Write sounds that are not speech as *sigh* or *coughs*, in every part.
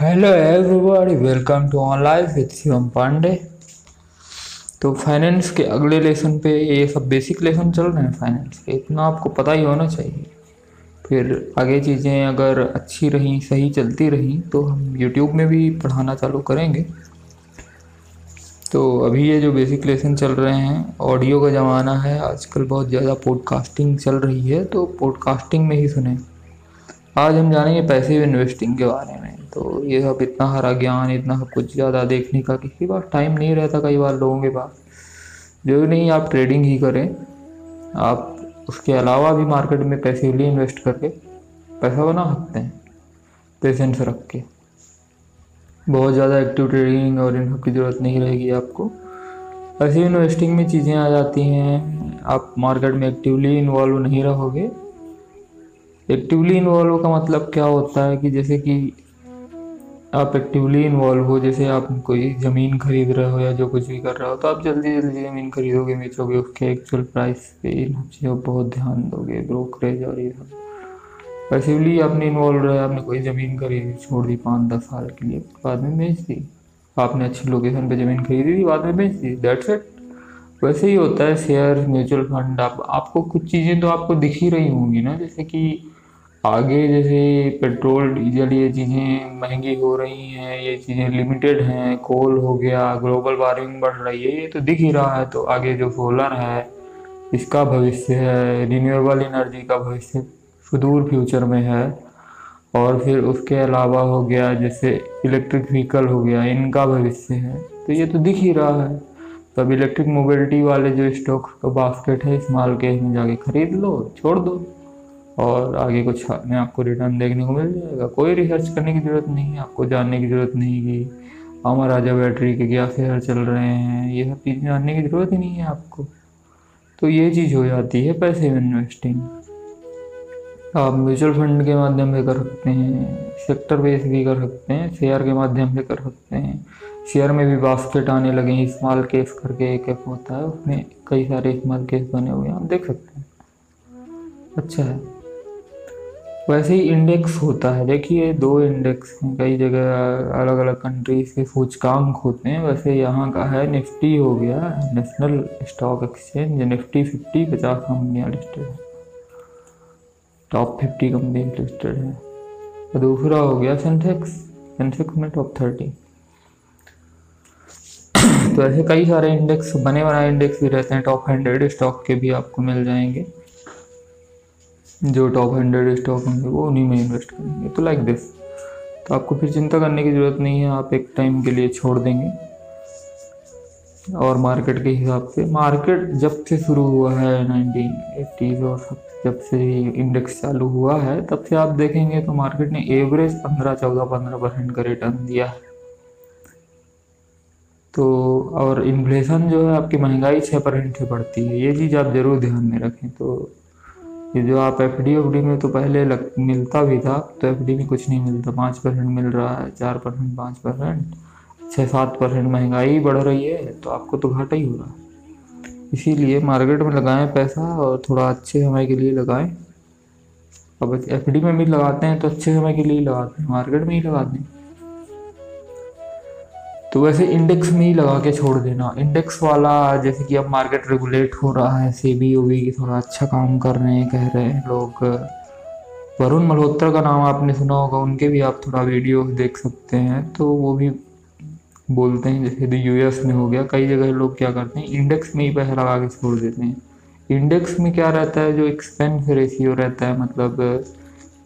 Hello everybody welcome to on life with Shivam Pandey तो finance के अगले lesson पे ये सब बेसिक लेसन चल रहे हैं फाइनेंस के, इतना आपको पता ही होना चाहिए। फिर आगे चीज़ें अगर अच्छी रहीं, सही चलती रहीं तो हम यूट्यूब में भी पढ़ाना चालू करेंगे। तो अभी ये जो बेसिक लेसन चल रहे हैं ऑडियो का ज़माना है, आजकल बहुत ज़्यादा पॉडकास्टिंग चल रही है तो पॉडकास्टिंग में ही सुने। आज हम जानेंगे पैसे इन्वेस्टिंग के बारे में। तो ये सब इतना हरा ज्ञान, इतना सब कुछ ज़्यादा देखने का किसी पास टाइम नहीं रहता कई बार लोगों के पास। जो नहीं, आप ट्रेडिंग ही करें। आप उसके अलावा भी मार्केट में पैसे लिए इन्वेस्ट करके पैसा बना सकते हैं। पेशेंस रख के। बहुत ज़्यादा एक्टिव ट्रेडिंग और इन सब की ज़रूरत नहीं रहेगी आपको। ऐसे इन्वेस्टिंग में चीज़ें आ जाती हैं। आप मार्केट में एक्टिवली इन्वॉल्व नहीं रहोगे। एक्टिवली इन्वॉल्व का मतलब क्या होता है कि जैसे कि आप एक्टिवली इन्वॉल्व हो, जैसे आप कोई ज़मीन खरीद रहे हो या जो कुछ भी कर रहे हो तो आप जल्दी जल्दी ज़मीन खरीदोगे, बेचोगे, उसके एक्चुअल प्राइस पे इन चीज़ों पर बहुत ध्यान दोगे ब्रोकरेज और ये सब। पैसिवली आपने इन्वॉल्व रहे, आपने कोई ज़मीन खरीदी, छोड़ दी पाँच दस साल के लिए, बाद में बेच दी। आपने अच्छी लोकेशन पर ज़मीन खरीदी थी, बाद में बेच दी दैट्स इट वैसे ही होता है शेयर म्यूचुअल फंड आप, आपको कुछ चीज़ें तो आपको दिख ही रही होंगी ना, जैसे कि आगे जैसे पेट्रोल, डीजल ये चीज़ें महँगी हो रही हैं, ये चीज़ें लिमिटेड हैं कोल हो गया ग्लोबल वार्मिंग बढ़ रही है, ये तो दिख ही रहा है। तो आगे जो सोलर है, इसका भविष्य है रिन्यूएबल एनर्जी का भविष्य सुदूर फ्यूचर में है। और फिर उसके अलावा हो गया, जैसे इलेक्ट्रिक व्हीकल हो गया, इनका भविष्य है। तो ये तो दिख ही रहा है। तो अब इलेक्ट्रिक मोबिलिटी वाले जो स्टॉक का बास्केट है, इस माल के में जाके खरीद लो, छोड़ दो। और आगे कुछ में आपको रिटर्न देखने को मिल जाएगा। कोई रिसर्च करने की ज़रूरत नहीं है आपको जानने की ज़रूरत नहीं कि अमर राजा बैटरी के क्या शेयर चल रहे हैं। ये सब चीज़ें जानने की ज़रूरत ही नहीं है आपको। तो ये चीज़ हो जाती है पैसे में इन्वेस्टिंग आप म्यूचुअल फंड के माध्यम से कर सकते हैं सेक्टर बेस भी कर सकते हैं शेयर के माध्यम से कर सकते हैं। शेयर में भी बास्केट आने लगे हैं स्मॉल केस करके एक ऐप होता है, उसमें कई सारे स्मॉल केस बने हुए हैं, आप देख सकते हैं। अच्छा है। वैसे ही इंडेक्स होता है। देखिए, दो इंडेक्स हैं, कई जगह अलग अलग कंट्रीज़ के सूचकांक होते हैं। वैसे यहाँ का है निफ्टी हो गया National Stock Exchange Nifty fifty पचास कंपनियाँ लिस्टेड है। टॉप फिफ्टी कंपनी लिस्टेड है। और दूसरा हो गया सेंसेक्स सेंसेक्स में टॉप थर्टी तो ऐसे कई सारे इंडेक्स बने बनाए इंडेक्स भी रहते हैं। टॉप हंड्रेड स्टॉक के भी आपको मिल जाएँगे। जो टॉप हंड्रेड स्टॉक होंगे वो उन्हीं में इन्वेस्ट करेंगे। तो लाइक दिस तो आपको फिर चिंता करने की ज़रूरत नहीं है, आप एक टाइम के लिए छोड़ देंगे। और मार्केट के हिसाब से मार्केट जब से शुरू हुआ है नाइनटीन एटीज़ और जब से इंडेक्स चालू हुआ है, तब से आप देखेंगे तो मार्केट ने एवरेज पंद्रह, चौदह, पंद्रह परसेंट का रिटर्न दिया है। तो और इन्फ्लेशन जो है, आपकी महँगाई छः परसेंट से बढ़ती है। ये चीज़ आप ज़रूर ध्यान में रखें। तो ये जो आप एफ़ डी में तो पहले लग, मिलता भी था तो एफ़ डी में कुछ नहीं मिलता। पाँच परसेंट मिल रहा है, चार परसेंट, पाँच परसेंट, छः सात परसेंट महँगाई बढ़ रही है तो आपको तो घाटा ही हो रहा है। इसीलिए मार्केट में लगाएँ पैसा और थोड़ा अच्छे समय के लिए लगाएँ। अब एफ़ डी में भी लगाते हैं तो अच्छे समय के लिए लगाते हैं, मार्केट में ही लगाते हैं। तो वैसे इंडेक्स में ही लगा के छोड़ देना। इंडेक्स वाला, जैसे कि अब मार्केट रेगुलेट हो रहा है सी बी ओ बी थोड़ा अच्छा काम कर रहे हैं, कह रहे हैं लोग। वरुण मल्होत्रा का नाम आपने सुना होगा, उनके भी आप थोड़ा वीडियो देख सकते हैं। तो वो भी बोलते हैं, जैसे यूएस में हो गया। कई जगह लोग क्या करते हैं इंडेक्स में ही पैसा लगा के छोड़ देते हैं। इंडेक्स में क्या रहता है, जो एक्सपेंस रेशियो रहता है मतलब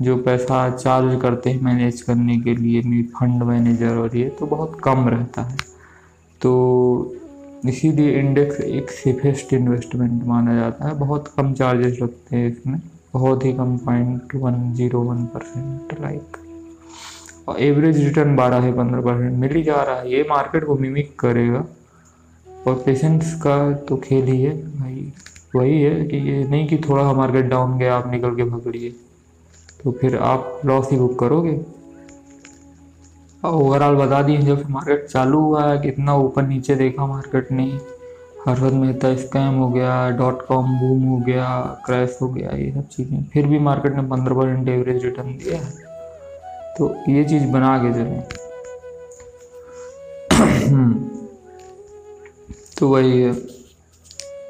जो पैसा चार्ज करते हैं मैनेज करने के लिए फंड मैनेजर और ये तो बहुत कम रहता है। तो इसीलिए इंडेक्स एक सेफेस्ट इन्वेस्टमेंट माना जाता है। बहुत कम चार्जेस लगते हैं इसमें। बहुत ही कम point one zero one percent like और एवरेज रिटर्न बारह है, पंद्रह परसेंट। मिल ही जा रहा है। ये मार्केट को मिमिक करेगा। और पेशेंट्स का तो खेल ही है। भाई, वही है कि ये नहीं कि थोड़ा मार्केट डाउन गया, आप निकल के पकड़िए तो फिर आप लॉस ही बुक करोगे। ओवरऑल बता दिए, जब मार्केट चालू हुआ है, कितना ऊपर नीचे देखा मार्केट ने। हर्षद मेहता तो स्कैम हो गया डॉट कॉम बूम हो गया क्रैश हो गया, ये सब चीज़ें। फिर भी मार्केट ने पंद्रह परसेंट एवरेज रिटर्न दिया है। तो ये चीज़ बना के चलें। *clears throat* तो वही है।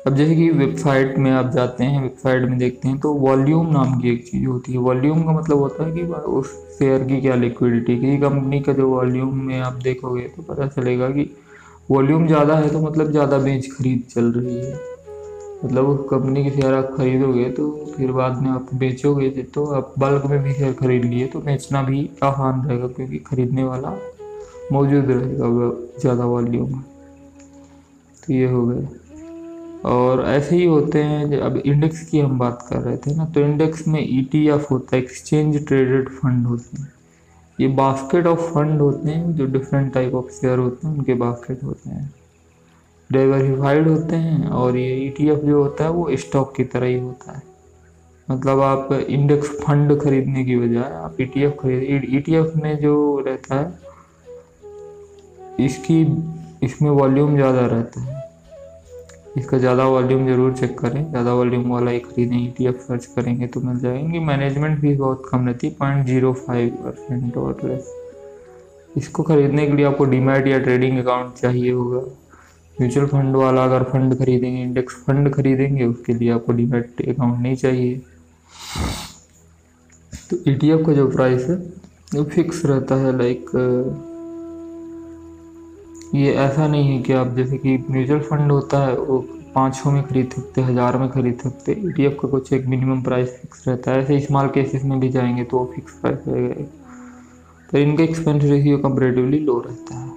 अब जैसे कि वेबसाइट में आप जाते हैं वेबसाइट में देखते हैं तो वॉल्यूम नाम की एक चीज़ होती है। वॉल्यूम का मतलब होता है कि उस शेयर की क्या लिक्विडिटी किसी कंपनी का जो वॉल्यूम में आप देखोगे तो पता चलेगा कि वॉल्यूम ज़्यादा है तो मतलब ज़्यादा बेच खरीद चल रही है। मतलब उस कंपनी के शेयर आप खरीदोगे तो फिर बाद में आप बेचोगे तो आप बल्क में भी शेयर खरीद लिए तो बेचना भी आसान रहेगा क्योंकि खरीदने वाला मौजूद रहेगा ज़्यादा वॉल्यूम तो ये हो गया। और ऐसे ही होते हैं अब इंडेक्स की हम बात कर रहे थे ना तो इंडेक्स में ई टी एफ़ होता है एक्सचेंज ट्रेडेड फंड होते हैं। ये बास्केट ऑफ़ फंड होते हैं, जो डिफरेंट टाइप ऑफ़ शेयर होते हैं, उनके बास्केट होते हैं। डाइवर्सिफाइड होते हैं और ये ई टी एफ़ जो होता है, वो स्टॉक की तरह ही होता है। मतलब आप इंडेक्स फंड खरीदने की बजाय आप ई टी एफ़ खरीद ई टी एफ़ में जो रहता है, इसकी, इसमें वॉल्यूम ज़्यादा रहता है। इसका ज़्यादा वॉल्यूम ज़रूर चेक करें। ज़्यादा वॉल्यूम वाला ही खरीदें ई टी एफ़ सर्च करेंगे तो मिल जाएँगे। मैनेजमेंट फ़ीस बहुत कम रहती है पॉइंट ज़ीरो फाइव परसेंट और लेस इसको खरीदने के लिए आपको डीमैट या ट्रेडिंग अकाउंट चाहिए होगा। म्यूचुअल फंड वाला अगर फंड खरीदेंगे, इंडेक्स फंड खरीदेंगे, उसके लिए आपको डीमैट अकाउंट नहीं चाहिए। तो ई e का जो प्राइस है, वो फिक्स रहता है लाइक ये ऐसा नहीं है कि आप जैसे कि म्यूचुअल फंड होता है, वो पाँच सौ में खरीद सकते हज़ार में खरीद सकते ई टी का कुछ एक मिनिमम प्राइस फिक्स रहता है। ऐसे स्मॉल केसेस में भी जाएँगे तो वो फिक्स प्राइस रहेगा तो इनका एक्सपेंस रेशियो कंपेरेटिवली लो रहता है।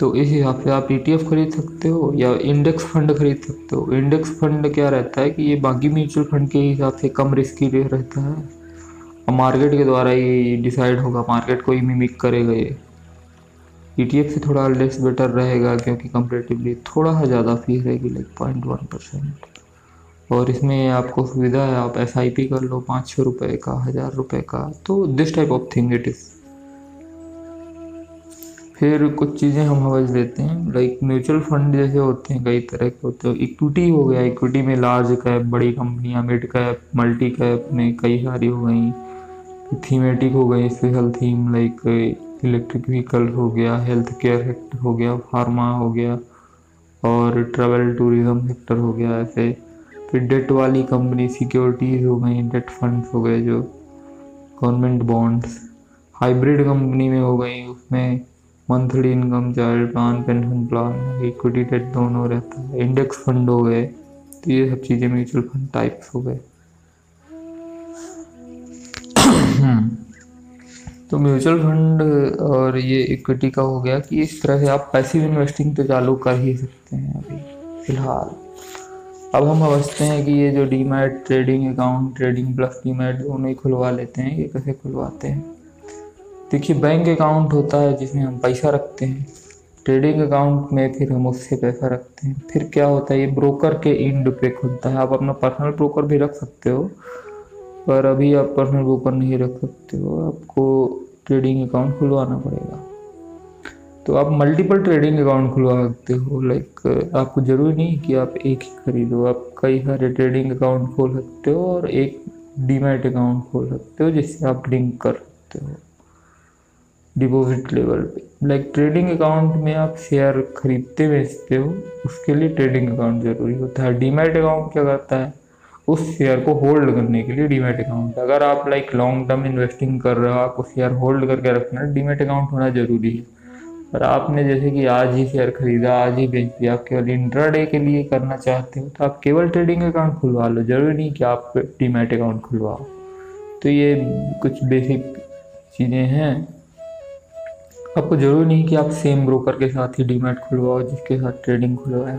तो इस हिसाब से आप ई खरीद सकते हो या इंडेक्स फंड खरीद सकते हो। इंडेक्स फंड क्या रहता है कि ये बाकी म्यूचुअल फंड के हिसाब से कम रिस्की रहता है। मार्केट के द्वारा ही डिसाइड होगा, मार्केट को ही मिमिक करेगा ये। ई e से थोड़ा लेस बेटर रहेगा क्योंकि कंपेरेटिवली थोड़ा सा ज़्यादा फ़ीस रहेगी लाइक पॉइंट वन परसेंट और इसमें आपको सुविधा है, आप एस आई पी कर लो, पाँच सौ रुपये का, हज़ार रुपये का तो this type of thing it is फिर कुछ चीज़ें हम समझ लेते हैं लाइक म्यूचुअल फंड जैसे होते हैं, कई तरह के होते हैं। इक्विटी हो गया इक्विटी में लार्ज कैप बड़ी कंपनियाँ मिड कैप मल्टी कैप में कई सारी हो गई। थीमेटिक हो गई special theme like electric vehicle हो गया हेल्थ केयर सेक्टर हो गया फार्मा हो गया और ट्रैवल टूरिज़्म सेक्टर हो गया ऐसे। फिर डेट वाली कंपनी सिक्योरिटीज हो गई डेट फंड्स हो गए जो गवर्नमेंट बॉन्ड्स हाइब्रिड कंपनी में हो गई, उसमें monthly income child plan pension plan equity debt दोनों रहता है। इंडेक्स फंड हो गए तो ये सब चीज़ें म्यूचुअल फंड टाइप्स हो गए। तो म्यूचुअल फंड और ये इक्विटी का हो गया कि इस तरह से आप पैसिव इन्वेस्टिंग तो चालू कर ही सकते हैं अभी, फ़िलहाल। अब हम समझते हैं कि ये जो demat trading account trading plus demat दोनों ही खुलवा लेते हैं, ये कैसे खुलवाते हैं? देखिए बैंक अकाउंट होता है जिसमें हम पैसा रखते हैं। ट्रेडिंग अकाउंट में फिर हम उससे पैसा रखते हैं। फिर क्या होता है, ये ब्रोकर के इंड पे खुलता है। आप अपना पर्सनल ब्रोकर भी रख सकते हो पर अभी आप पर्सनल ब्रोकर नहीं रख सकते हो। आपको ट्रेडिंग अकाउंट खुलवाना पड़ेगा। तो आप मल्टीपल ट्रेडिंग अकाउंट खुलवा सकते हो। लाइक आपको ज़रूरी नहीं कि आप एक ही खरीदो। आप कई सारे ट्रेडिंग अकाउंट खोल सकते हो और एक डीमेट अकाउंट खोल सकते हो, जिससे आप लिंक कर सकते हो डिपॉजिट लेवल पे। लाइक ट्रेडिंग अकाउंट में आप शेयर खरीदते बेचते हो, उसके लिए ट्रेडिंग अकाउंट ज़रूरी होता है। डीमेट अकाउंट क्या करता है? उस शेयर को होल्ड करने के लिए डीमेट अकाउंट अगर आप लाइक लॉन्ग टर्म इन्वेस्टिंग कर रहे हो आपको शेयर होल्ड करके रखना है डीमेट अकाउंट होना ज़रूरी है। पर आपने जैसे कि आज ही शेयर खरीदा, आज ही बेच दिया, आप केवल इंट्राडे के लिए करना चाहते हो तो आप केवल ट्रेडिंग अकाउंट खुलवा लो। ज़रूरी नहीं कि आप डीमेट अकाउंट खुलवाओ। तो ये कुछ बेसिक चीज़ें हैं। आपको ज़रूरी नहीं कि आप सेम ब्रोकर के साथ ही डीमेट खुलवाओ, जिसके साथ ट्रेडिंग खुलवाए।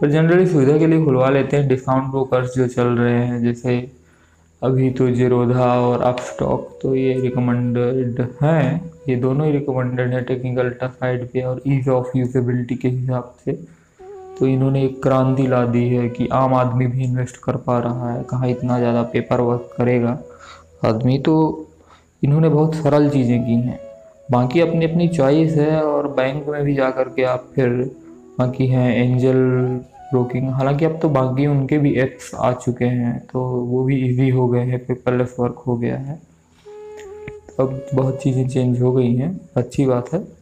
पर जनरली सुविधा के लिए खुलवा लेते हैं डिस्काउंट ब्रोकर्स जो चल रहे हैं, जैसे अभी तो जीरोधा और अप स्टॉक तो ये रिकमेंडेड हैं। ये दोनों ही रिकमेंडेड है टेक्निकल साइड पे और ईज ऑफ़ यूजेबिलिटी के हिसाब से। तो इन्होंने एक क्रांति ला दी है कि आम आदमी भी इन्वेस्ट कर पा रहा है, कहाँ इतना ज़्यादा पेपर वर्क करेगा। आदमी तो इन्होंने बहुत सरल चीज़ें की हैं। बाकी अपनी अपनी चॉइस है और बैंक में भी जा कर के आप फिर बाकी हैं, एंजल ब्रोकिंग। हालाँकि अब तो बाकी उनके भी एप्स आ चुके हैं तो वो भी इजी हो गए हैं पेपरलेस वर्क हो गया है। अब बहुत चीज़ें चेंज हो गई हैं, अच्छी बात है।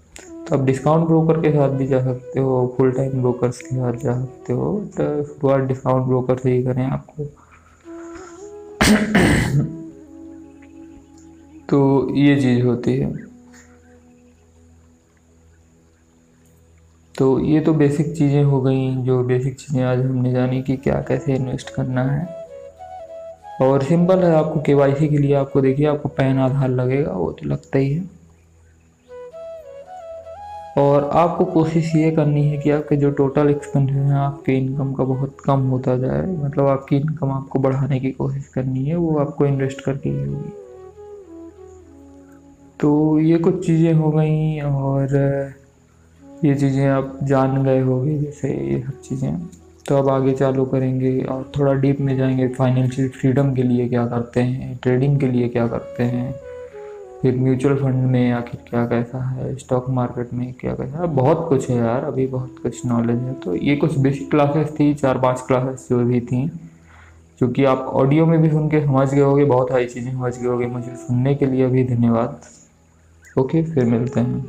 तो आप डिस्काउंट ब्रोकर के साथ भी जा सकते हो फुल टाइम ब्रोकर्स के साथ जा सकते हो तो शुरुआत डिस्काउंट ब्रोकर से ही करें आपको। *coughs* तो ये चीज़ होती है। तो ये तो बेसिक चीज़ें हो गई जो बेसिक चीज़ें आज हमने जानी कि क्या कैसे इन्वेस्ट करना है। और सिंपल है, आपको के के लिए आपको देखिए, आपको पैन आधार लगेगा, वो तो लगता ही है। और आपको कोशिश ये करनी है कि आपके जो टोटल एक्सपेंसेस हैं, आपके इनकम का बहुत कम होता जाए। मतलब आपकी इनकम आपको बढ़ाने की कोशिश करनी है, वो आपको इन्वेस्ट करके ही होगी। तो ये कुछ चीज़ें हो गई, और ये चीज़ें आप जान गए होंगे, जैसे ये सब चीज़ें। तो अब आगे चालू करेंगे और थोड़ा डीप में जाएँगे फाइनेंशियल फ्रीडम के लिए क्या करते हैं ट्रेडिंग के लिए क्या करते हैं, फिर म्यूचुअल फंड में आखिर क्या कैसा है स्टॉक मार्केट में क्या कैसा है। बहुत कुछ है यार, अभी बहुत कुछ नॉलेज है। तो ये कुछ बेसिक क्लासेस थी, चार पाँच क्लासेस जो भी थी, जो कि आप ऑडियो में भी सुन के समझ गए होगे। बहुत सारी चीज़ें समझ गए होगे मुझे सुनने के लिए। भी धन्यवाद। ओके फिर मिलते हैं।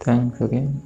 Thanks again